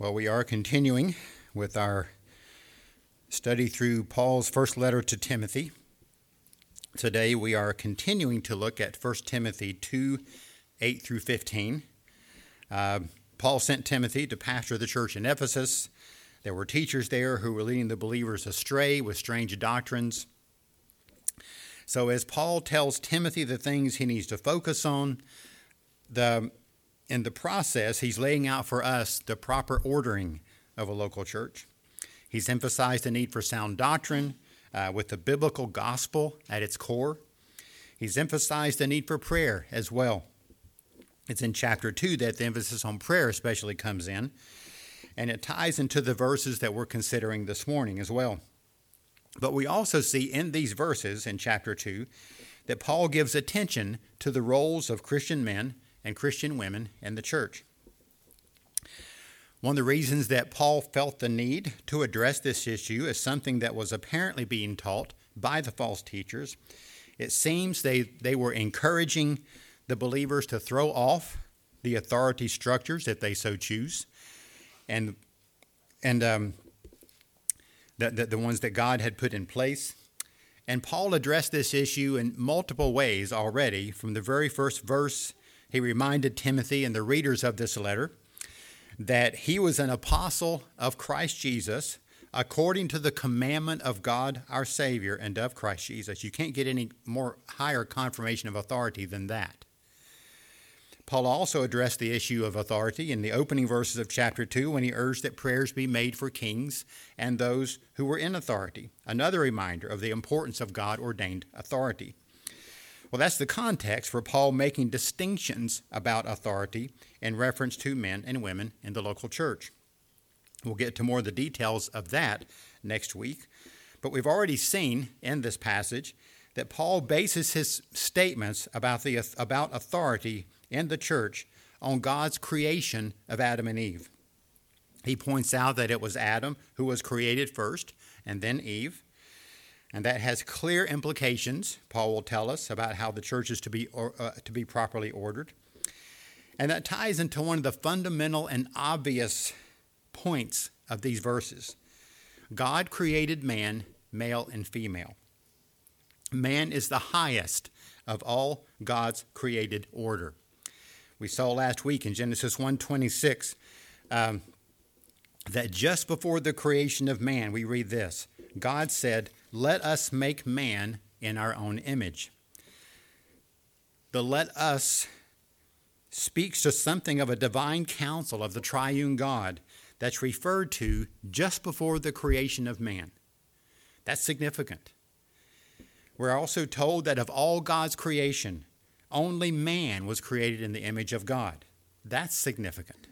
Well, we are continuing with our study through Paul's first letter to Timothy. Today we are continuing to look at 1 Timothy 2 8 through 15. Uh, Paul sent Timothy to pastor the church in Ephesus. There were teachers there who were leading the believers astray with strange doctrines. So, as Paul tells Timothy the things he needs to focus on, the in the process, he's laying out for us the proper ordering of a local church. He's emphasized the need for sound doctrine uh, with the biblical gospel at its core. He's emphasized the need for prayer as well. It's in chapter 2 that the emphasis on prayer especially comes in, and it ties into the verses that we're considering this morning as well. But we also see in these verses in chapter 2 that Paul gives attention to the roles of Christian men and Christian women in the church. One of the reasons that Paul felt the need to address this issue is something that was apparently being taught by the false teachers. It seems they, they were encouraging the believers to throw off the authority structures if they so choose, and, and um, the, the, the ones that God had put in place. And Paul addressed this issue in multiple ways already from the very first verse he reminded Timothy and the readers of this letter that he was an apostle of Christ Jesus according to the commandment of God our Savior and of Christ Jesus. You can't get any more higher confirmation of authority than that. Paul also addressed the issue of authority in the opening verses of chapter 2 when he urged that prayers be made for kings and those who were in authority, another reminder of the importance of God ordained authority. Well, that's the context for Paul making distinctions about authority in reference to men and women in the local church. We'll get to more of the details of that next week. But we've already seen in this passage that Paul bases his statements about, the, about authority in the church on God's creation of Adam and Eve. He points out that it was Adam who was created first, and then Eve. And that has clear implications, Paul will tell us, about how the church is to be, or, uh, to be properly ordered. And that ties into one of the fundamental and obvious points of these verses God created man, male and female. Man is the highest of all God's created order. We saw last week in Genesis 1:26 um, that just before the creation of man, we read this: God said, let us make man in our own image. The let us speaks to something of a divine counsel of the triune God that's referred to just before the creation of man. That's significant. We're also told that of all God's creation, only man was created in the image of God. That's significant.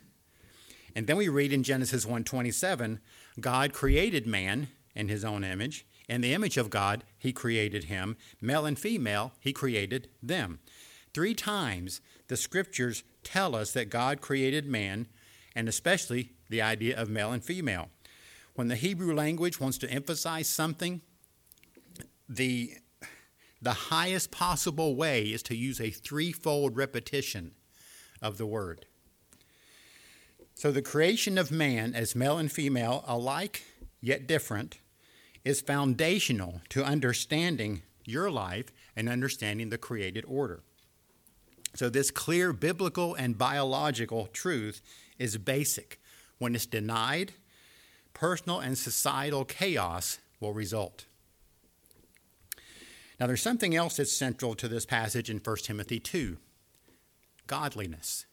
And then we read in Genesis 1:27, God created man in his own image. In the image of God, he created him. Male and female, he created them. Three times the scriptures tell us that God created man, and especially the idea of male and female. When the Hebrew language wants to emphasize something, the, the highest possible way is to use a threefold repetition of the word. So the creation of man as male and female, alike yet different, is foundational to understanding your life and understanding the created order. So, this clear biblical and biological truth is basic. When it's denied, personal and societal chaos will result. Now, there's something else that's central to this passage in 1 Timothy 2 godliness.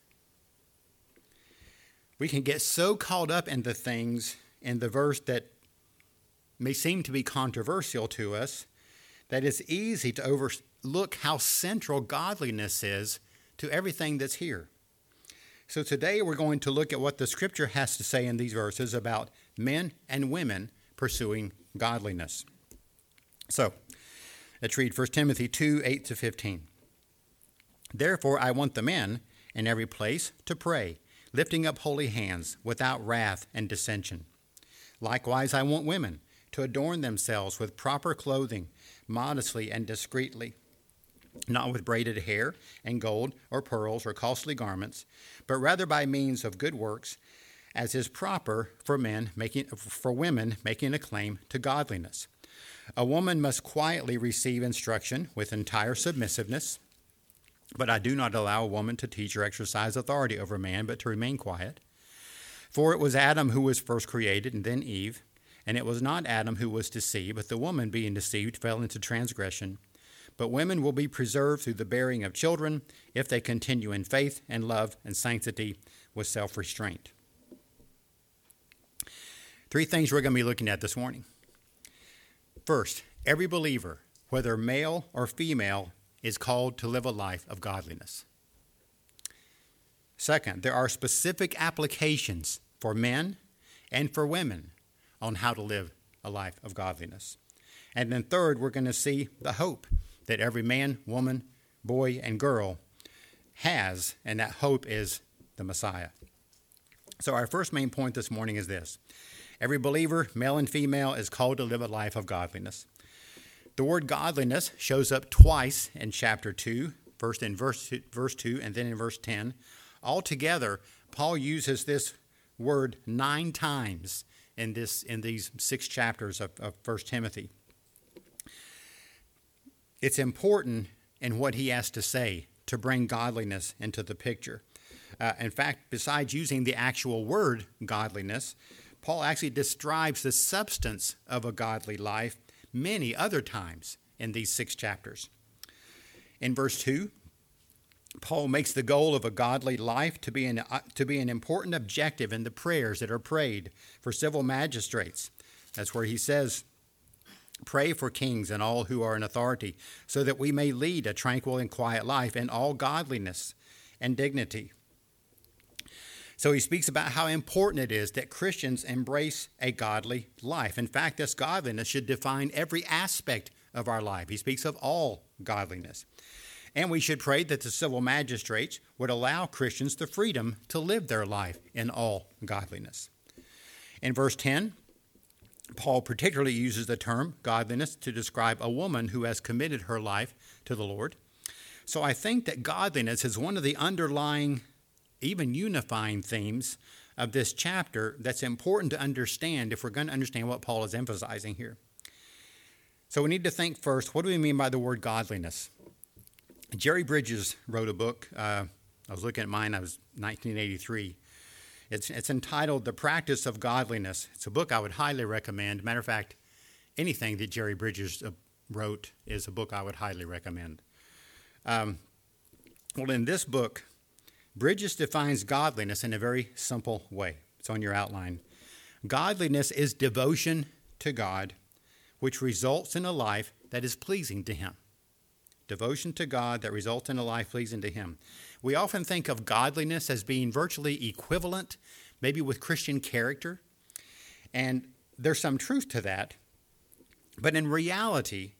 We can get so caught up in the things in the verse that may seem to be controversial to us, that it's easy to overlook how central godliness is to everything that's here. So today we're going to look at what the scripture has to say in these verses about men and women pursuing godliness. So let's read 1 Timothy 2 8 to 15. Therefore, I want the men in every place to pray, lifting up holy hands without wrath and dissension. Likewise, I want women to adorn themselves with proper clothing, modestly and discreetly, not with braided hair and gold or pearls or costly garments, but rather by means of good works, as is proper for men making for women making a claim to godliness. A woman must quietly receive instruction with entire submissiveness, but I do not allow a woman to teach or exercise authority over a man, but to remain quiet. For it was Adam who was first created, and then Eve. And it was not Adam who was deceived, but the woman being deceived fell into transgression. But women will be preserved through the bearing of children if they continue in faith and love and sanctity with self restraint. Three things we're going to be looking at this morning. First, every believer, whether male or female, is called to live a life of godliness. Second, there are specific applications for men and for women on how to live a life of godliness. And then, third, we're going to see the hope that every man, woman, boy, and girl has, and that hope is the Messiah. So, our first main point this morning is this every believer, male and female, is called to live a life of godliness. The word godliness shows up twice in chapter 2, first in verse, verse 2 and then in verse 10. Altogether, Paul uses this word nine times in, this, in these six chapters of, of 1 Timothy. It's important in what he has to say to bring godliness into the picture. Uh, in fact, besides using the actual word godliness, Paul actually describes the substance of a godly life many other times in these six chapters. In verse 2, Paul makes the goal of a godly life to be, an, uh, to be an important objective in the prayers that are prayed for civil magistrates. That's where he says, Pray for kings and all who are in authority, so that we may lead a tranquil and quiet life in all godliness and dignity. So he speaks about how important it is that Christians embrace a godly life. In fact, this godliness should define every aspect of our life. He speaks of all godliness. And we should pray that the civil magistrates would allow Christians the freedom to live their life in all godliness. In verse 10, Paul particularly uses the term godliness to describe a woman who has committed her life to the Lord. So I think that godliness is one of the underlying, even unifying themes of this chapter that's important to understand if we're going to understand what Paul is emphasizing here. So we need to think first what do we mean by the word godliness? Jerry Bridges wrote a book. Uh, I was looking at mine, I was 1983. It's, it's entitled The Practice of Godliness. It's a book I would highly recommend. Matter of fact, anything that Jerry Bridges uh, wrote is a book I would highly recommend. Um, well, in this book, Bridges defines godliness in a very simple way. It's on your outline. Godliness is devotion to God, which results in a life that is pleasing to Him devotion to God that results in a life pleasing to Him. We often think of godliness as being virtually equivalent, maybe with Christian character, and there's some truth to that. But in reality,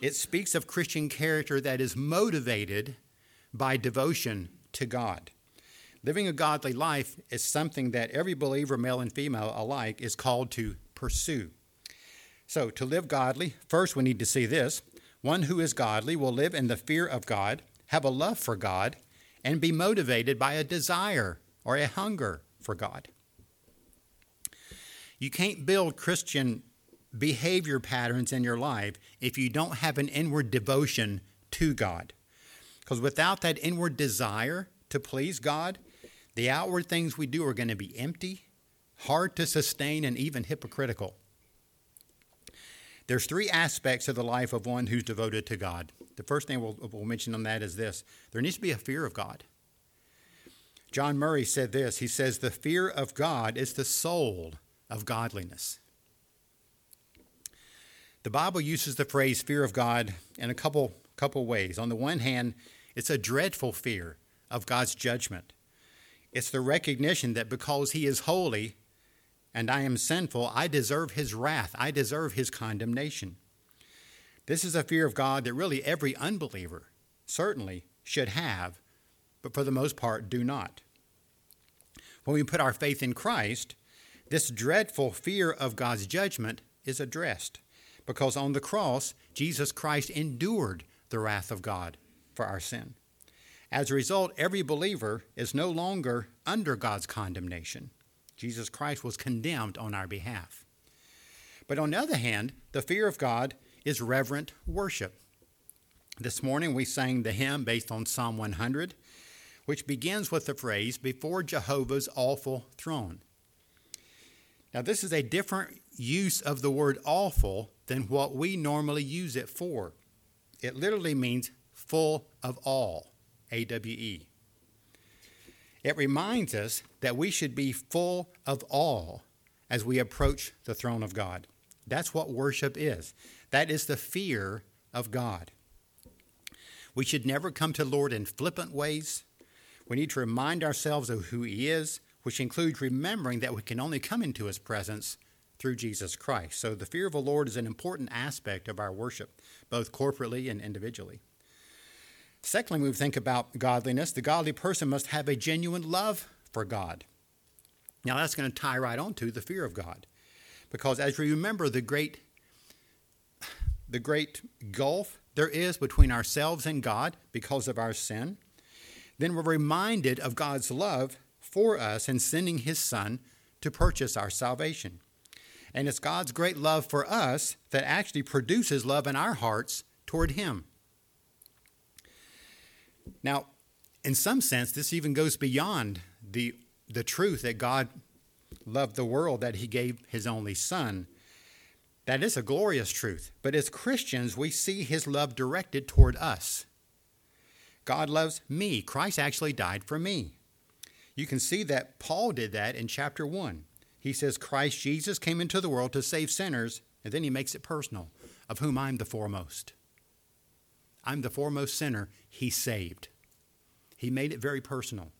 it speaks of Christian character that is motivated by devotion to God. Living a godly life is something that every believer, male and female alike, is called to pursue. So, to live godly, first we need to see this one who is godly will live in the fear of God, have a love for God, and be motivated by a desire or a hunger for God. You can't build Christian behavior patterns in your life if you don't have an inward devotion to God. Because without that inward desire to please God, the outward things we do are going to be empty, hard to sustain, and even hypocritical. There's three aspects of the life of one who's devoted to God. The first thing we'll, we'll mention on that is this there needs to be a fear of God. John Murray said this He says, The fear of God is the soul of godliness. The Bible uses the phrase fear of God in a couple, couple ways. On the one hand, it's a dreadful fear of God's judgment. It's the recognition that because He is holy, and I am sinful, I deserve his wrath. I deserve his condemnation. This is a fear of God that really every unbeliever certainly should have, but for the most part do not. When we put our faith in Christ, this dreadful fear of God's judgment is addressed because on the cross, Jesus Christ endured the wrath of God for our sin. As a result, every believer is no longer under God's condemnation. Jesus Christ was condemned on our behalf. But on the other hand, the fear of God is reverent worship. This morning we sang the hymn based on Psalm 100, which begins with the phrase, Before Jehovah's awful throne. Now, this is a different use of the word awful than what we normally use it for. It literally means full of awe, A W E. It reminds us that we should be full of awe as we approach the throne of God. That's what worship is. That is the fear of God. We should never come to the Lord in flippant ways. We need to remind ourselves of who He is, which includes remembering that we can only come into His presence through Jesus Christ. So the fear of the Lord is an important aspect of our worship, both corporately and individually. Secondly, we think about godliness. The godly person must have a genuine love for God. Now, that's going to tie right on to the fear of God. Because as we remember the great, the great gulf there is between ourselves and God because of our sin, then we're reminded of God's love for us in sending his Son to purchase our salvation. And it's God's great love for us that actually produces love in our hearts toward him. Now, in some sense, this even goes beyond the, the truth that God loved the world that he gave his only son. That is a glorious truth. But as Christians, we see his love directed toward us. God loves me. Christ actually died for me. You can see that Paul did that in chapter 1. He says, Christ Jesus came into the world to save sinners, and then he makes it personal, of whom I'm the foremost. I'm the foremost sinner he saved. He made it very personal.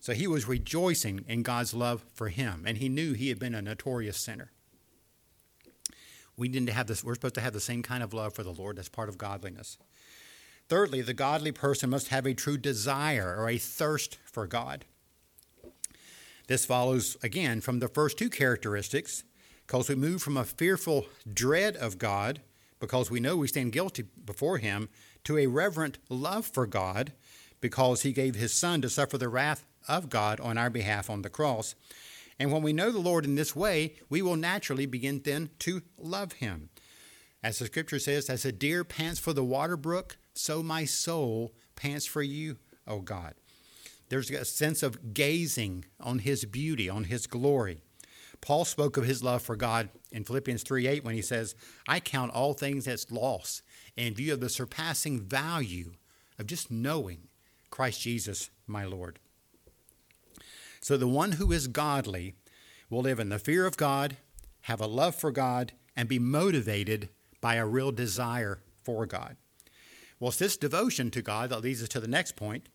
So he was rejoicing in God's love for him, and he knew he had been a notorious sinner. We need to have this, we're supposed to have the same kind of love for the Lord. That's part of godliness. Thirdly, the godly person must have a true desire or a thirst for God. This follows, again, from the first two characteristics, because we move from a fearful dread of God because we know we stand guilty before Him, to a reverent love for God because He gave His Son to suffer the wrath of God on our behalf on the cross. And when we know the Lord in this way, we will naturally begin then to love Him. As the scripture says, as a deer pants for the water brook, so my soul pants for you, O God. There's a sense of gazing on His beauty, on His glory. Paul spoke of his love for God in Philippians 3 8 when he says, I count all things as loss in view of the surpassing value of just knowing Christ Jesus, my Lord. So the one who is godly will live in the fear of God, have a love for God, and be motivated by a real desire for God. Well, it's this devotion to God that leads us to the next point.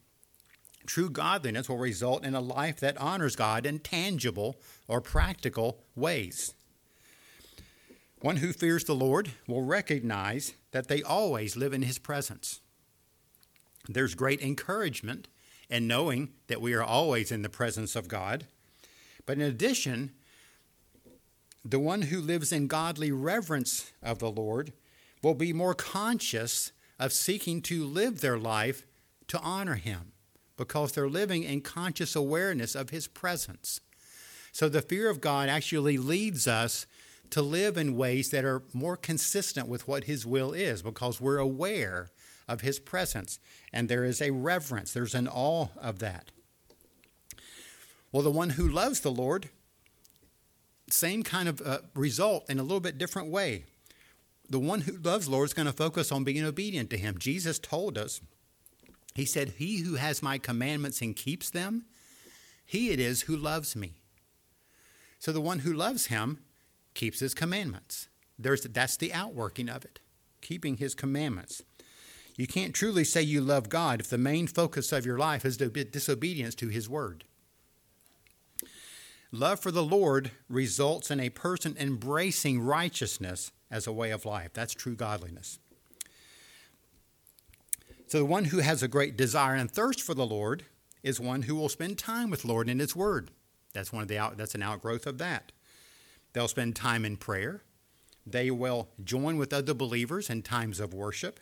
True godliness will result in a life that honors God in tangible or practical ways. One who fears the Lord will recognize that they always live in His presence. There's great encouragement in knowing that we are always in the presence of God. But in addition, the one who lives in godly reverence of the Lord will be more conscious of seeking to live their life to honor Him because they're living in conscious awareness of His presence. So the fear of God actually leads us to live in ways that are more consistent with what His will is because we're aware of His presence. And there is a reverence, there's an awe of that. Well, the one who loves the Lord, same kind of uh, result in a little bit different way. The one who loves Lord is going to focus on being obedient to Him. Jesus told us he said, He who has my commandments and keeps them, he it is who loves me. So the one who loves him keeps his commandments. There's, that's the outworking of it, keeping his commandments. You can't truly say you love God if the main focus of your life is disobedience to his word. Love for the Lord results in a person embracing righteousness as a way of life. That's true godliness. So the one who has a great desire and thirst for the Lord is one who will spend time with Lord in His Word. That's one of the out, that's an outgrowth of that. They'll spend time in prayer. They will join with other believers in times of worship.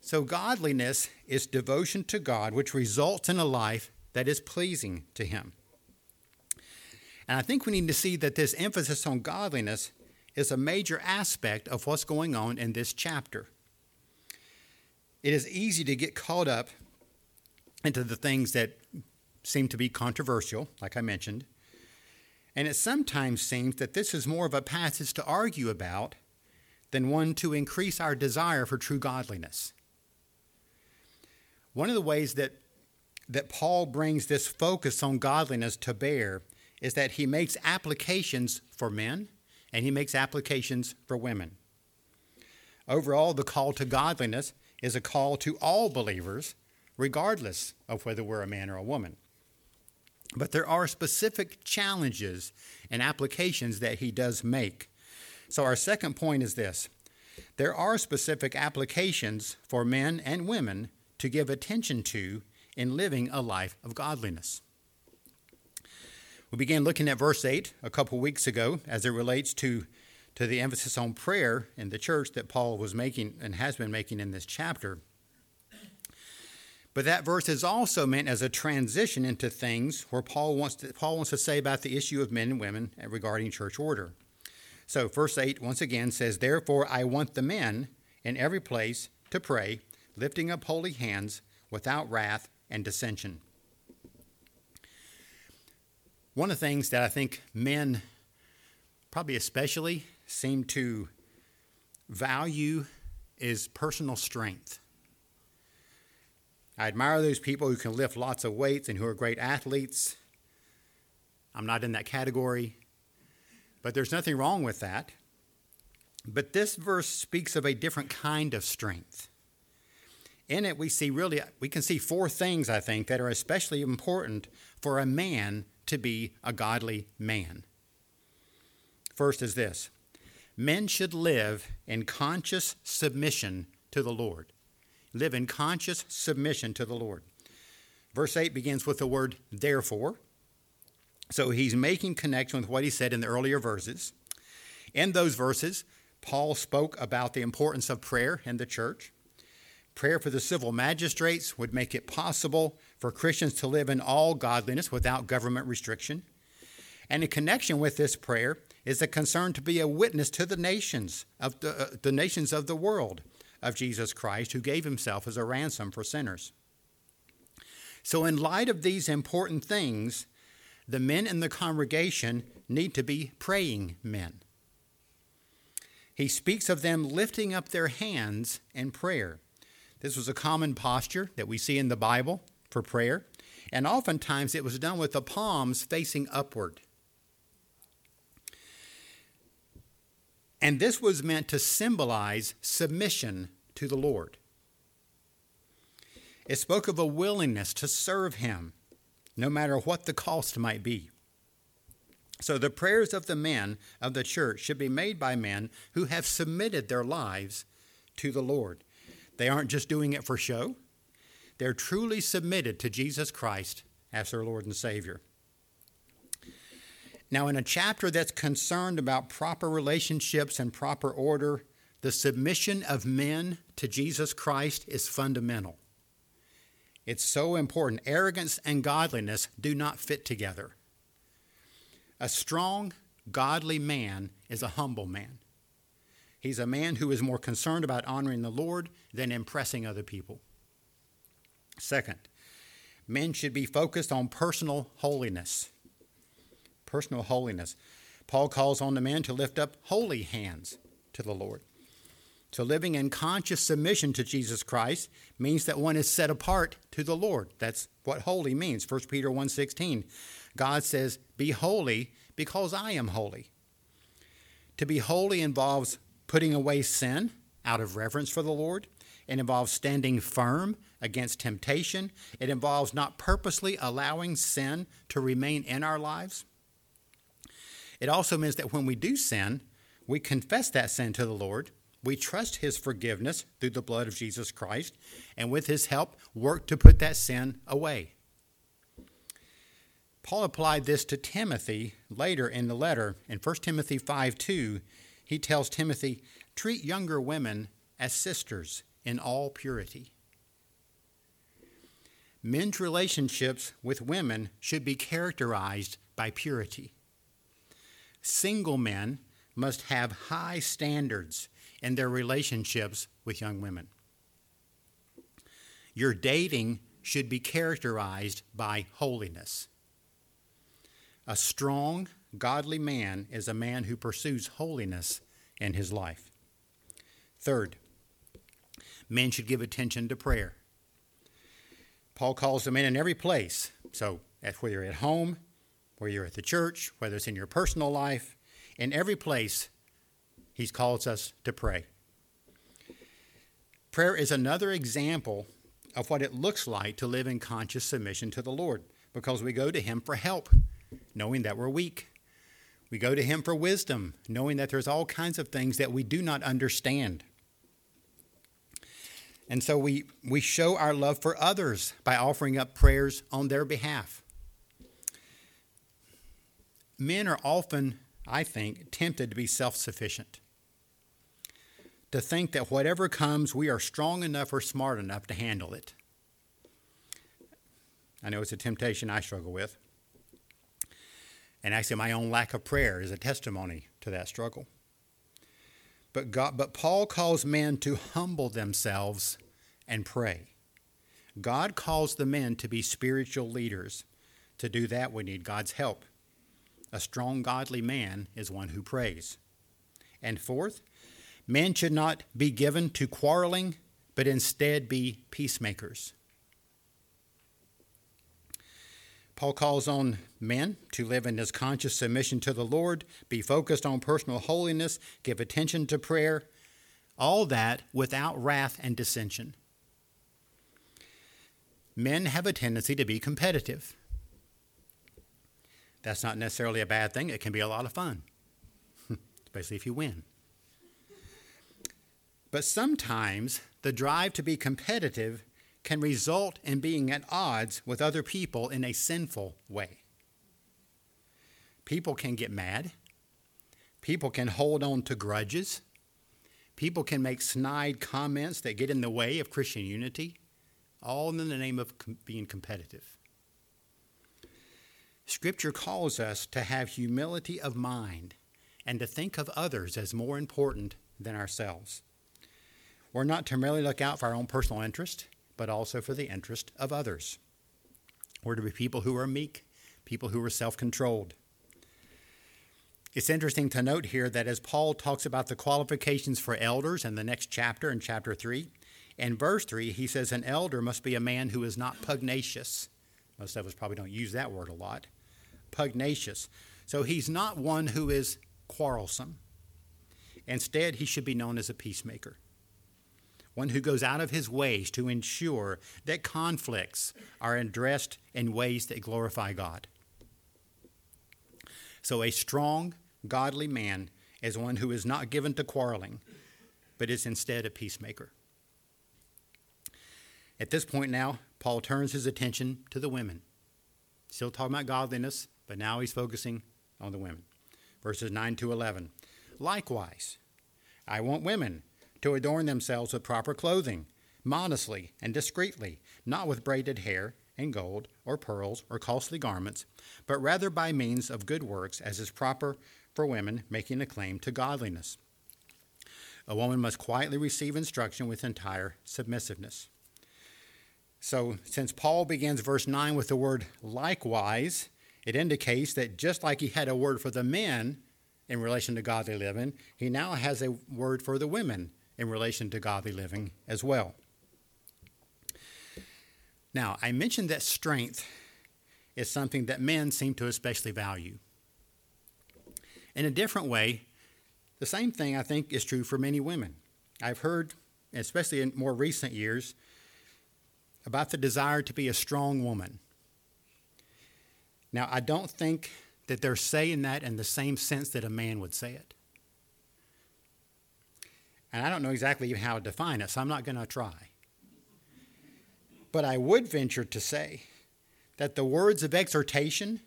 So godliness is devotion to God, which results in a life that is pleasing to Him. And I think we need to see that this emphasis on godliness is a major aspect of what's going on in this chapter. It is easy to get caught up into the things that seem to be controversial, like I mentioned. And it sometimes seems that this is more of a passage to argue about than one to increase our desire for true godliness. One of the ways that, that Paul brings this focus on godliness to bear is that he makes applications for men and he makes applications for women. Overall, the call to godliness is a call to all believers, regardless of whether we're a man or a woman. But there are specific challenges and applications that he does make. So, our second point is this there are specific applications for men and women to give attention to in living a life of godliness. We began looking at verse 8 a couple weeks ago as it relates to, to the emphasis on prayer in the church that Paul was making and has been making in this chapter. But that verse is also meant as a transition into things where Paul wants to, Paul wants to say about the issue of men and women regarding church order. So, verse 8 once again says, Therefore I want the men in every place to pray, lifting up holy hands without wrath and dissension. One of the things that I think men, probably especially, seem to value is personal strength. I admire those people who can lift lots of weights and who are great athletes. I'm not in that category. But there's nothing wrong with that. But this verse speaks of a different kind of strength. In it, we see really, we can see four things, I think, that are especially important for a man to be a godly man. First is this men should live in conscious submission to the Lord. Live in conscious submission to the Lord. Verse 8 begins with the word therefore. So he's making connection with what he said in the earlier verses. In those verses, Paul spoke about the importance of prayer in the church. Prayer for the civil magistrates would make it possible for Christians to live in all godliness without government restriction. And in connection with this prayer is a concern to be a witness to the nations of the, uh, the nations of the world of Jesus Christ, who gave himself as a ransom for sinners. So, in light of these important things, the men in the congregation need to be praying men. He speaks of them lifting up their hands in prayer. This was a common posture that we see in the Bible for prayer, and oftentimes it was done with the palms facing upward. And this was meant to symbolize submission to the Lord. It spoke of a willingness to serve Him no matter what the cost might be. So the prayers of the men of the church should be made by men who have submitted their lives to the Lord. They aren't just doing it for show, they're truly submitted to Jesus Christ as their Lord and Savior. Now, in a chapter that's concerned about proper relationships and proper order, the submission of men to Jesus Christ is fundamental. It's so important. Arrogance and godliness do not fit together. A strong, godly man is a humble man. He's a man who is more concerned about honoring the Lord than impressing other people. Second, men should be focused on personal holiness. Personal holiness. Paul calls on the men to lift up holy hands to the Lord. So living in conscious submission to Jesus Christ means that one is set apart to the Lord. That's what holy means. 1 Peter 1:16. God says, "Be holy because I am holy." To be holy involves putting away sin out of reverence for the Lord. It involves standing firm against temptation. It involves not purposely allowing sin to remain in our lives. It also means that when we do sin, we confess that sin to the Lord we trust his forgiveness through the blood of Jesus Christ, and with his help, work to put that sin away. Paul applied this to Timothy later in the letter. In 1 Timothy 5 2, he tells Timothy, treat younger women as sisters in all purity. Men's relationships with women should be characterized by purity. Single men must have high standards in their relationships with young women. Your dating should be characterized by holiness. A strong, godly man is a man who pursues holiness in his life. Third, men should give attention to prayer. Paul calls them in in every place. So, whether you're at home, whether you're at the church, whether it's in your personal life, in every place, he calls us to pray. Prayer is another example of what it looks like to live in conscious submission to the Lord because we go to Him for help, knowing that we're weak. We go to Him for wisdom, knowing that there's all kinds of things that we do not understand. And so we, we show our love for others by offering up prayers on their behalf. Men are often, I think, tempted to be self sufficient, to think that whatever comes, we are strong enough or smart enough to handle it. I know it's a temptation I struggle with. And actually, my own lack of prayer is a testimony to that struggle. But, God, but Paul calls men to humble themselves and pray. God calls the men to be spiritual leaders. To do that, we need God's help. A strong, godly man is one who prays. And fourth, men should not be given to quarreling, but instead be peacemakers. Paul calls on men to live in this conscious submission to the Lord, be focused on personal holiness, give attention to prayer, all that without wrath and dissension. Men have a tendency to be competitive. That's not necessarily a bad thing, it can be a lot of fun, especially if you win. But sometimes the drive to be competitive can result in being at odds with other people in a sinful way. People can get mad. People can hold on to grudges. People can make snide comments that get in the way of Christian unity, all in the name of com- being competitive. Scripture calls us to have humility of mind and to think of others as more important than ourselves. We're not to merely look out for our own personal interest, but also for the interest of others. We're to be people who are meek, people who are self controlled. It's interesting to note here that as Paul talks about the qualifications for elders in the next chapter, in chapter 3, in verse 3, he says, An elder must be a man who is not pugnacious. Most of us probably don't use that word a lot. Pugnacious. So he's not one who is quarrelsome. Instead, he should be known as a peacemaker one who goes out of his ways to ensure that conflicts are addressed in ways that glorify God. So, a strong, godly man is one who is not given to quarreling, but is instead a peacemaker. At this point now, Paul turns his attention to the women. Still talking about godliness, but now he's focusing on the women. Verses 9 to 11. Likewise, I want women to adorn themselves with proper clothing, modestly and discreetly, not with braided hair and gold or pearls or costly garments, but rather by means of good works, as is proper for women making a claim to godliness. A woman must quietly receive instruction with entire submissiveness. So, since Paul begins verse 9 with the word likewise, it indicates that just like he had a word for the men in relation to godly living, he now has a word for the women in relation to godly living as well. Now, I mentioned that strength is something that men seem to especially value. In a different way, the same thing I think is true for many women. I've heard, especially in more recent years, about the desire to be a strong woman. Now, I don't think that they're saying that in the same sense that a man would say it. And I don't know exactly how to define it, so I'm not going to try. But I would venture to say that the words of exhortation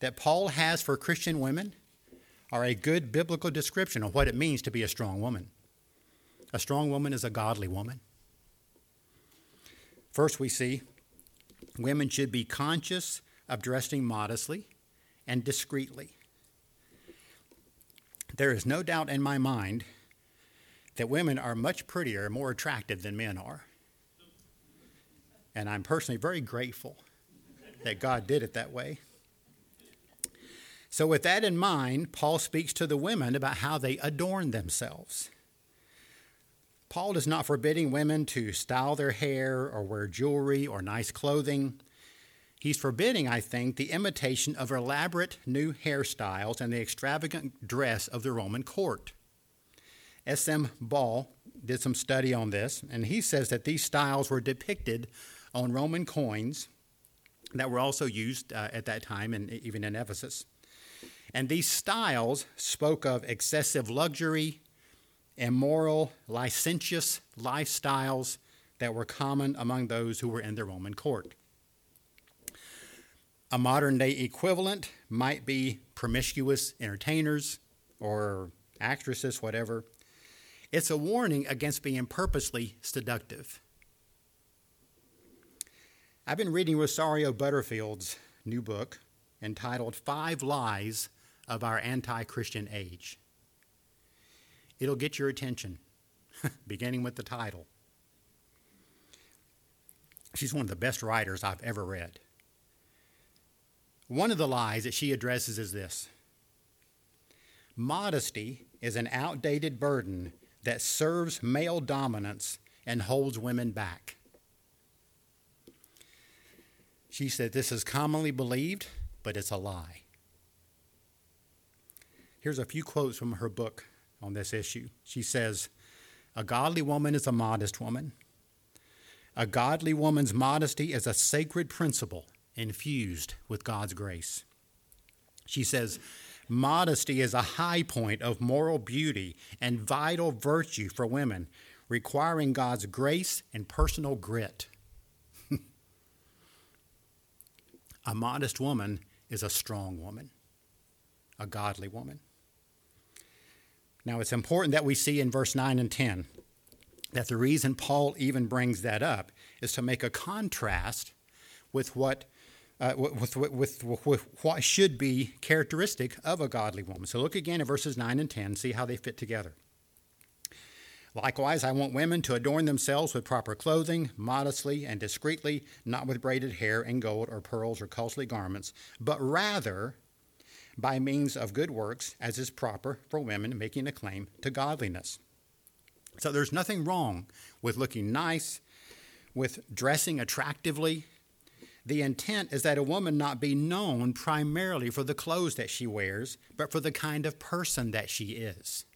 that Paul has for Christian women are a good biblical description of what it means to be a strong woman. A strong woman is a godly woman. First, we see women should be conscious of dressing modestly and discreetly. there is no doubt in my mind that women are much prettier and more attractive than men are. And I'm personally very grateful that God did it that way. So, with that in mind, Paul speaks to the women about how they adorn themselves. Paul is not forbidding women to style their hair or wear jewelry or nice clothing. He's forbidding, I think, the imitation of elaborate new hairstyles and the extravagant dress of the Roman court. S.M. Baugh did some study on this, and he says that these styles were depicted on Roman coins that were also used uh, at that time and even in Ephesus. And these styles spoke of excessive luxury, immoral, licentious lifestyles that were common among those who were in the Roman court. A modern day equivalent might be promiscuous entertainers or actresses, whatever. It's a warning against being purposely seductive. I've been reading Rosario Butterfield's new book entitled Five Lies of Our Anti Christian Age. It'll get your attention, beginning with the title. She's one of the best writers I've ever read. One of the lies that she addresses is this Modesty is an outdated burden that serves male dominance and holds women back. She said this is commonly believed, but it's a lie. Here's a few quotes from her book on this issue. She says, A godly woman is a modest woman. A godly woman's modesty is a sacred principle infused with God's grace. She says, Modesty is a high point of moral beauty and vital virtue for women, requiring God's grace and personal grit. a modest woman is a strong woman, a godly woman. Now, it's important that we see in verse 9 and 10 that the reason Paul even brings that up is to make a contrast with what uh, with, with, with, with, what should be characteristic of a godly woman. So look again at verses 9 and 10, see how they fit together. Likewise, I want women to adorn themselves with proper clothing, modestly and discreetly, not with braided hair and gold or pearls or costly garments, but rather by means of good works, as is proper for women making a claim to godliness. So there's nothing wrong with looking nice, with dressing attractively. The intent is that a woman not be known primarily for the clothes that she wears, but for the kind of person that she is.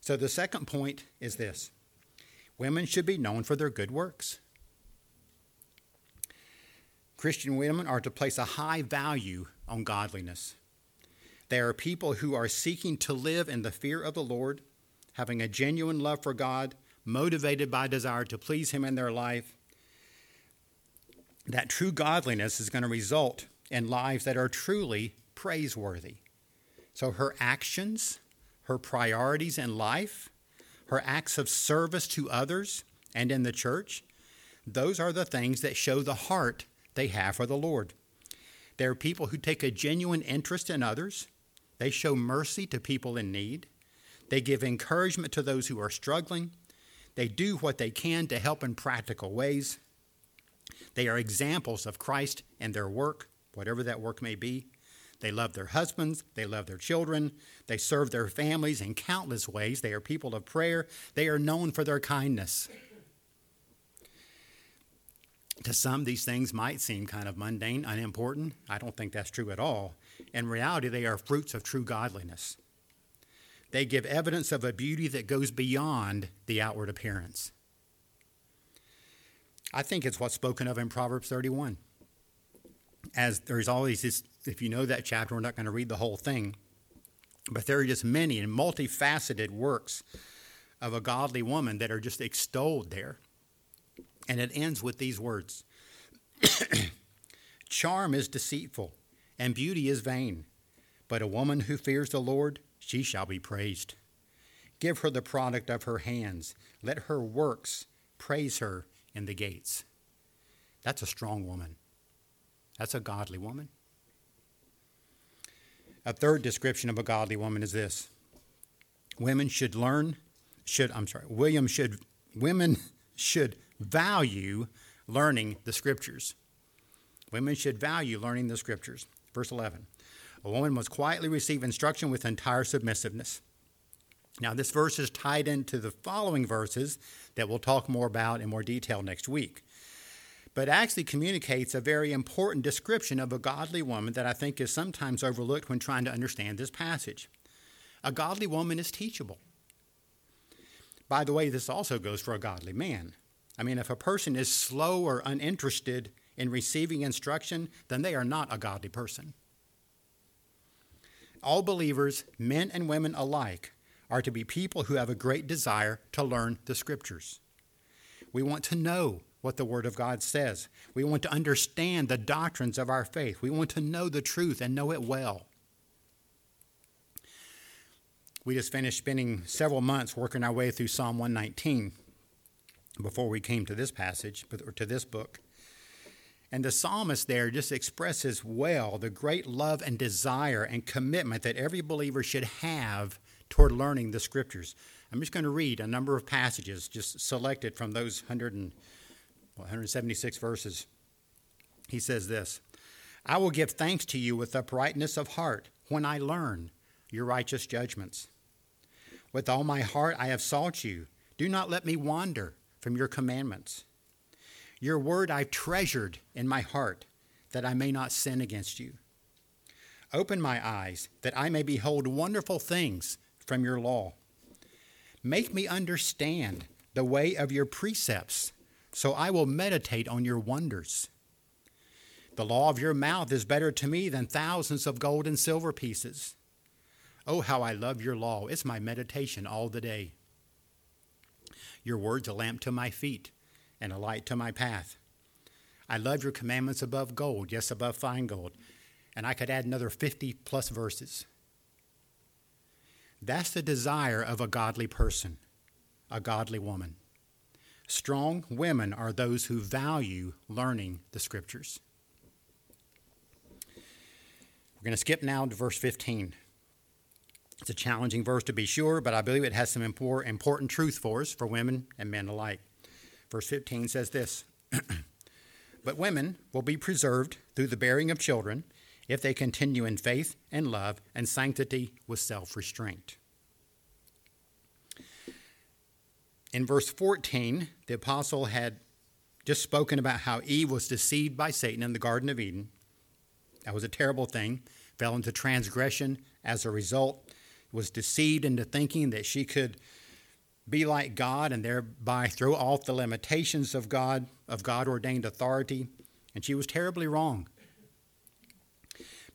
So the second point is this women should be known for their good works. Christian women are to place a high value on godliness. They are people who are seeking to live in the fear of the Lord, having a genuine love for God, motivated by desire to please Him in their life. That true godliness is going to result in lives that are truly praiseworthy. So her actions, her priorities in life, her acts of service to others and in the church, those are the things that show the heart they have for the Lord. They're people who take a genuine interest in others. They show mercy to people in need. They give encouragement to those who are struggling. They do what they can to help in practical ways. They are examples of Christ and their work, whatever that work may be. They love their husbands. They love their children. They serve their families in countless ways. They are people of prayer. They are known for their kindness. To some, these things might seem kind of mundane, unimportant. I don't think that's true at all. In reality, they are fruits of true godliness. They give evidence of a beauty that goes beyond the outward appearance. I think it's what's spoken of in Proverbs 31. As there's always this, if you know that chapter, we're not going to read the whole thing, but there are just many and multifaceted works of a godly woman that are just extolled there. And it ends with these words Charm is deceitful, and beauty is vain. But a woman who fears the Lord, she shall be praised. Give her the product of her hands. Let her works praise her in the gates. That's a strong woman. That's a godly woman. A third description of a godly woman is this women should learn, should, I'm sorry, William should, women should value learning the scriptures. Women should value learning the scriptures. Verse 11 A woman must quietly receive instruction with entire submissiveness. Now, this verse is tied into the following verses that we'll talk more about in more detail next week. But actually communicates a very important description of a godly woman that I think is sometimes overlooked when trying to understand this passage. A godly woman is teachable. By the way, this also goes for a godly man. I mean, if a person is slow or uninterested in receiving instruction, then they are not a godly person. All believers, men and women alike, are to be people who have a great desire to learn the scriptures. We want to know what the Word of God says. We want to understand the doctrines of our faith. We want to know the truth and know it well. We just finished spending several months working our way through Psalm 119 before we came to this passage, or to this book. And the psalmist there just expresses well the great love and desire and commitment that every believer should have toward learning the scriptures. I'm just going to read a number of passages just selected from those 100 and, well, 176 verses. He says this I will give thanks to you with uprightness of heart when I learn your righteous judgments. With all my heart I have sought you. Do not let me wander from your commandments. Your word I've treasured in my heart, that I may not sin against you. Open my eyes, that I may behold wonderful things from your law. Make me understand the way of your precepts, so I will meditate on your wonders. The law of your mouth is better to me than thousands of gold and silver pieces. Oh, how I love your law. It's my meditation all the day. Your word's a lamp to my feet and a light to my path. I love your commandments above gold, yes, above fine gold. And I could add another 50 plus verses. That's the desire of a godly person, a godly woman. Strong women are those who value learning the scriptures. We're going to skip now to verse 15. It's a challenging verse to be sure, but I believe it has some important truth for us, for women and men alike. Verse 15 says this But women will be preserved through the bearing of children if they continue in faith and love and sanctity with self restraint. In verse 14, the apostle had just spoken about how Eve was deceived by Satan in the Garden of Eden. That was a terrible thing, fell into transgression as a result, was deceived into thinking that she could be like God and thereby throw off the limitations of God, of God ordained authority. And she was terribly wrong.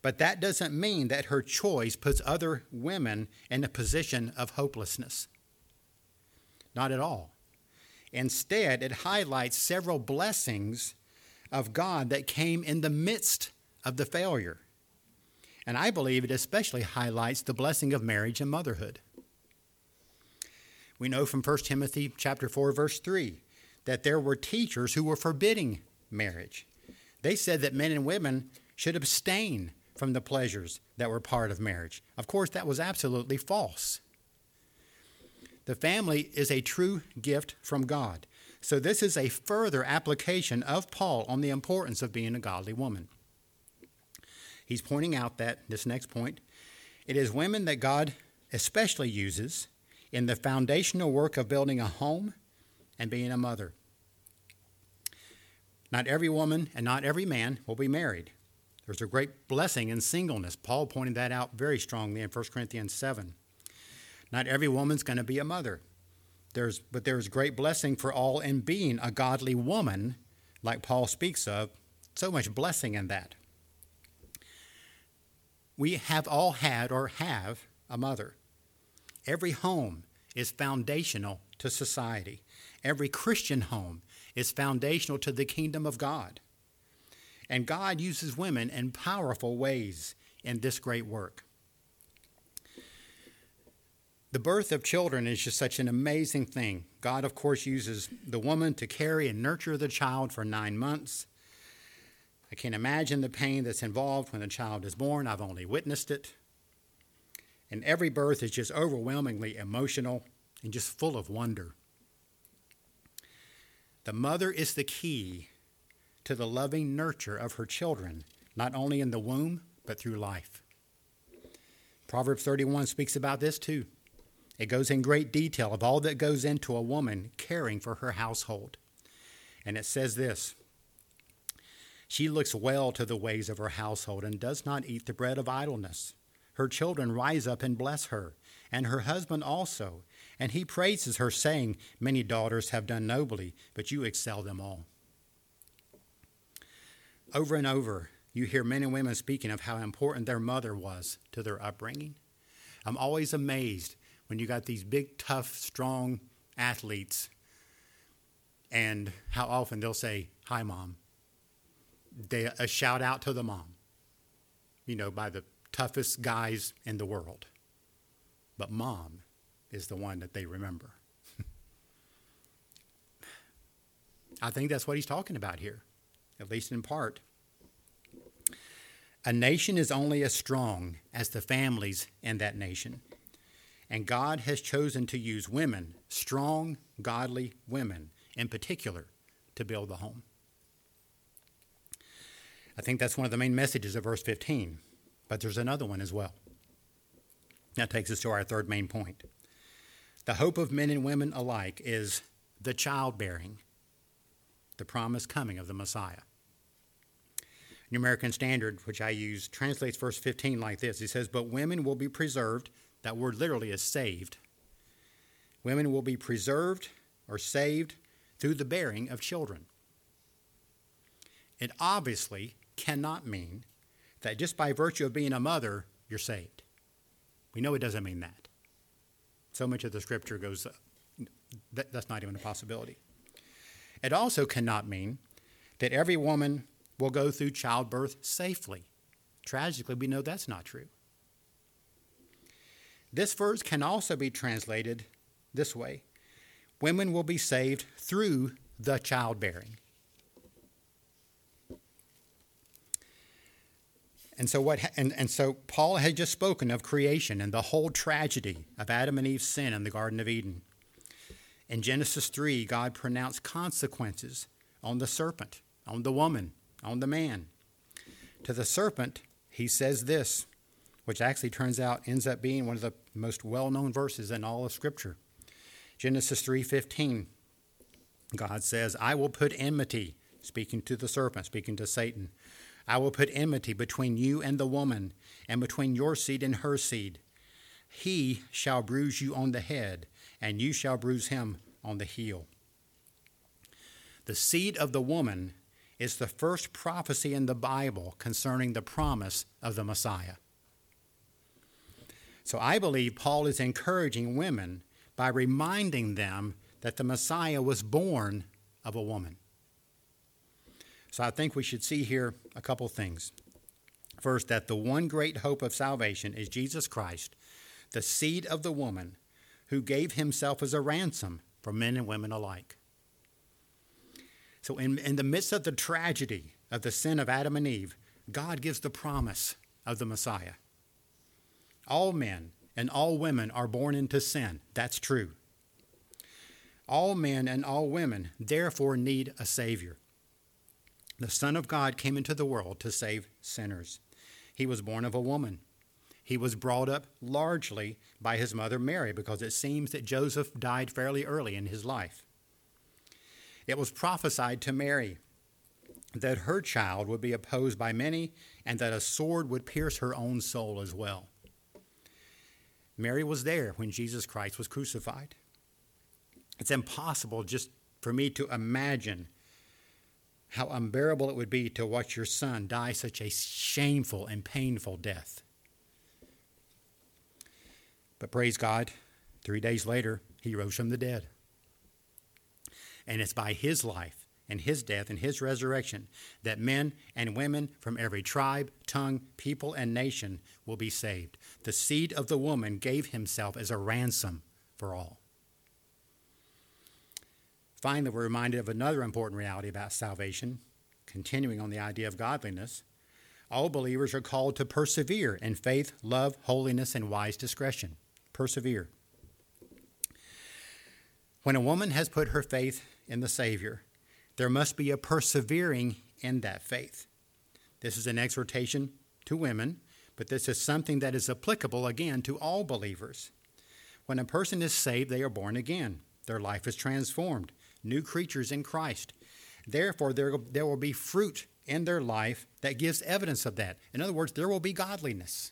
But that doesn't mean that her choice puts other women in a position of hopelessness. Not at all. Instead, it highlights several blessings of God that came in the midst of the failure. And I believe it especially highlights the blessing of marriage and motherhood. We know from 1 Timothy chapter 4 verse 3 that there were teachers who were forbidding marriage. They said that men and women should abstain from the pleasures that were part of marriage. Of course, that was absolutely false. The family is a true gift from God. So, this is a further application of Paul on the importance of being a godly woman. He's pointing out that, this next point, it is women that God especially uses in the foundational work of building a home and being a mother. Not every woman and not every man will be married. There's a great blessing in singleness. Paul pointed that out very strongly in 1 Corinthians 7. Not every woman's going to be a mother. There's, but there's great blessing for all in being a godly woman, like Paul speaks of. So much blessing in that. We have all had or have a mother. Every home is foundational to society. Every Christian home is foundational to the kingdom of God. And God uses women in powerful ways in this great work. The birth of children is just such an amazing thing. God, of course, uses the woman to carry and nurture the child for nine months. I can't imagine the pain that's involved when a child is born. I've only witnessed it. And every birth is just overwhelmingly emotional and just full of wonder. The mother is the key to the loving nurture of her children, not only in the womb, but through life. Proverbs 31 speaks about this too. It goes in great detail of all that goes into a woman caring for her household. And it says this She looks well to the ways of her household and does not eat the bread of idleness. Her children rise up and bless her, and her husband also. And he praises her, saying, Many daughters have done nobly, but you excel them all. Over and over, you hear men and women speaking of how important their mother was to their upbringing. I'm always amazed when you got these big, tough, strong athletes and how often they'll say, Hi, mom. They, a shout out to the mom, you know, by the toughest guys in the world. But mom is the one that they remember. I think that's what he's talking about here, at least in part. A nation is only as strong as the families in that nation. And God has chosen to use women, strong, godly women in particular, to build the home. I think that's one of the main messages of verse 15, but there's another one as well. That takes us to our third main point. The hope of men and women alike is the childbearing, the promised coming of the Messiah. New American Standard, which I use, translates verse 15 like this He says, But women will be preserved. That word literally is saved. Women will be preserved or saved through the bearing of children. It obviously cannot mean that just by virtue of being a mother, you're saved. We know it doesn't mean that. So much of the scripture goes, that, that's not even a possibility. It also cannot mean that every woman will go through childbirth safely. Tragically, we know that's not true. This verse can also be translated this way Women will be saved through the childbearing. And so what and, and so Paul had just spoken of creation and the whole tragedy of Adam and Eve's sin in the Garden of Eden. In Genesis 3, God pronounced consequences on the serpent, on the woman, on the man. To the serpent, he says this, which actually turns out ends up being one of the most well-known verses in all of Scripture. Genesis 3:15. God says, "I will put enmity," speaking to the serpent, speaking to Satan. "I will put enmity between you and the woman, and between your seed and her seed. He shall bruise you on the head, and you shall bruise him on the heel." The seed of the woman is the first prophecy in the Bible concerning the promise of the Messiah. So I believe Paul is encouraging women by reminding them that the Messiah was born of a woman. So I think we should see here a couple things. First, that the one great hope of salvation is Jesus Christ, the seed of the woman, who gave himself as a ransom for men and women alike. So, in, in the midst of the tragedy of the sin of Adam and Eve, God gives the promise of the Messiah. All men and all women are born into sin. That's true. All men and all women, therefore, need a Savior. The Son of God came into the world to save sinners. He was born of a woman. He was brought up largely by his mother Mary because it seems that Joseph died fairly early in his life. It was prophesied to Mary that her child would be opposed by many and that a sword would pierce her own soul as well. Mary was there when Jesus Christ was crucified. It's impossible just for me to imagine how unbearable it would be to watch your son die such a shameful and painful death. But praise God, three days later, he rose from the dead. And it's by his life and his death and his resurrection that men and women from every tribe, tongue, people, and nation will be saved. The seed of the woman gave himself as a ransom for all. Finally, we're reminded of another important reality about salvation, continuing on the idea of godliness. All believers are called to persevere in faith, love, holiness, and wise discretion. Persevere. When a woman has put her faith in the Savior, there must be a persevering in that faith. This is an exhortation to women, but this is something that is applicable again to all believers. When a person is saved, they are born again. Their life is transformed, new creatures in Christ. Therefore, there, there will be fruit in their life that gives evidence of that. In other words, there will be godliness.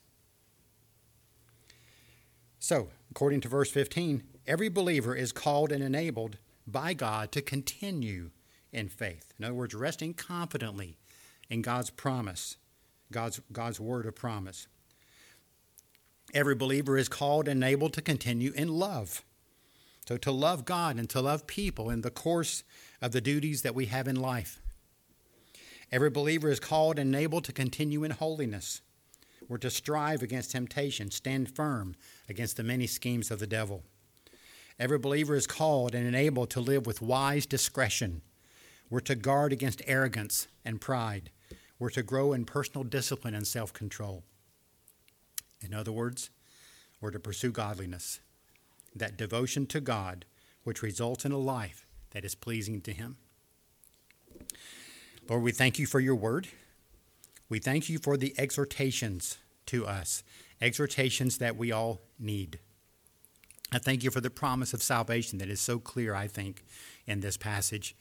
So, according to verse 15, every believer is called and enabled by God to continue in faith. In other words, resting confidently in God's promise, God's, God's word of promise. Every believer is called and enabled to continue in love. So, to love God and to love people in the course of the duties that we have in life. Every believer is called and enabled to continue in holiness. We're to strive against temptation, stand firm against the many schemes of the devil. Every believer is called and enabled to live with wise discretion. We're to guard against arrogance and pride. We're to grow in personal discipline and self control. In other words, we're to pursue godliness, that devotion to God which results in a life that is pleasing to Him. Lord, we thank you for your word. We thank you for the exhortations to us, exhortations that we all need. I thank you for the promise of salvation that is so clear, I think, in this passage.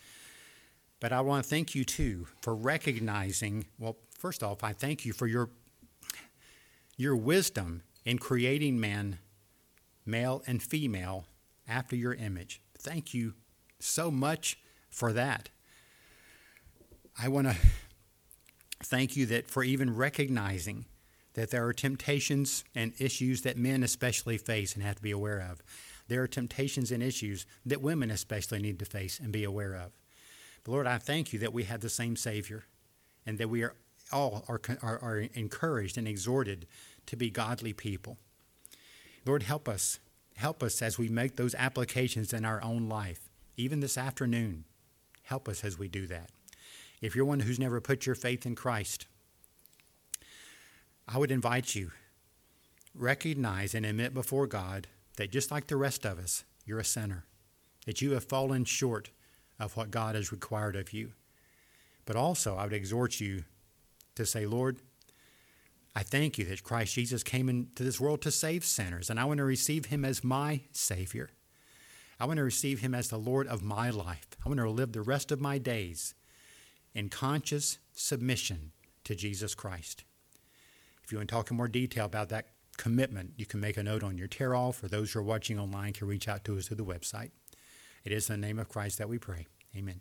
But I want to thank you too for recognizing, well, first off, I thank you for your your wisdom in creating man, male and female, after your image. Thank you so much for that. I want to thank you that for even recognizing that there are temptations and issues that men especially face and have to be aware of. There are temptations and issues that women especially need to face and be aware of. But Lord, I thank you that we have the same Savior and that we are all are, are, are encouraged and exhorted to be godly people. Lord, help us. Help us as we make those applications in our own life, even this afternoon. Help us as we do that. If you're one who's never put your faith in Christ, I would invite you recognize and admit before God that just like the rest of us, you're a sinner, that you have fallen short of what God has required of you. But also, I would exhort you to say, Lord, I thank you that Christ Jesus came into this world to save sinners, and I want to receive him as my Savior. I want to receive him as the Lord of my life. I want to live the rest of my days in conscious submission to Jesus Christ. If you want to talk in more detail about that commitment, you can make a note on your tear off, For those who are watching online can reach out to us through the website. It is in the name of Christ that we pray. Amen.